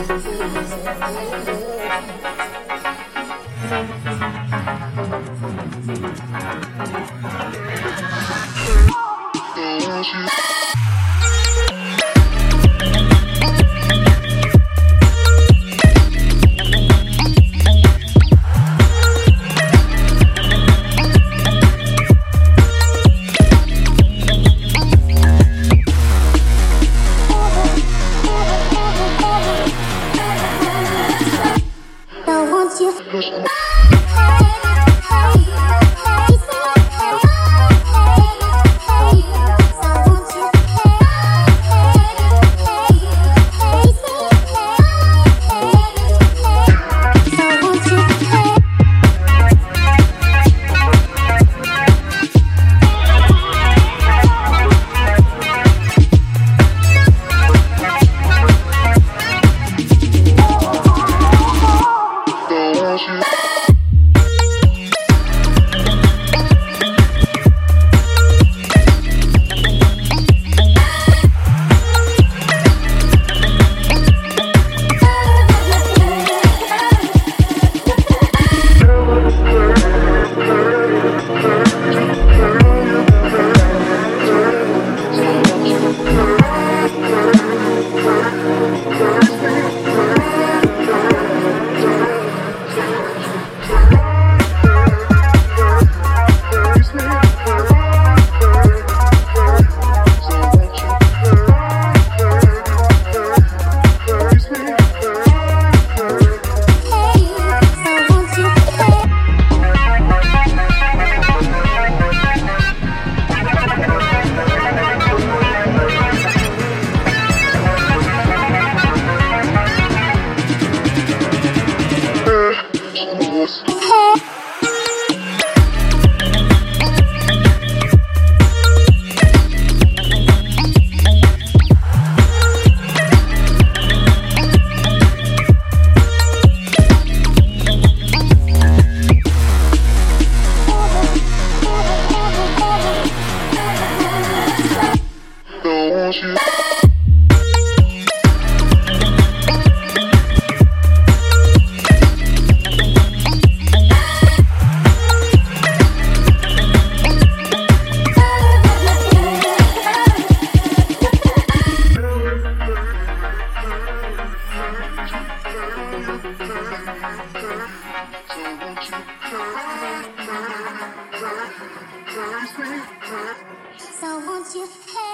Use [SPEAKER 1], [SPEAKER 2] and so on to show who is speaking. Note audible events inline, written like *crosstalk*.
[SPEAKER 1] Thank you. 啊 *laughs* So won't you want you. Hey.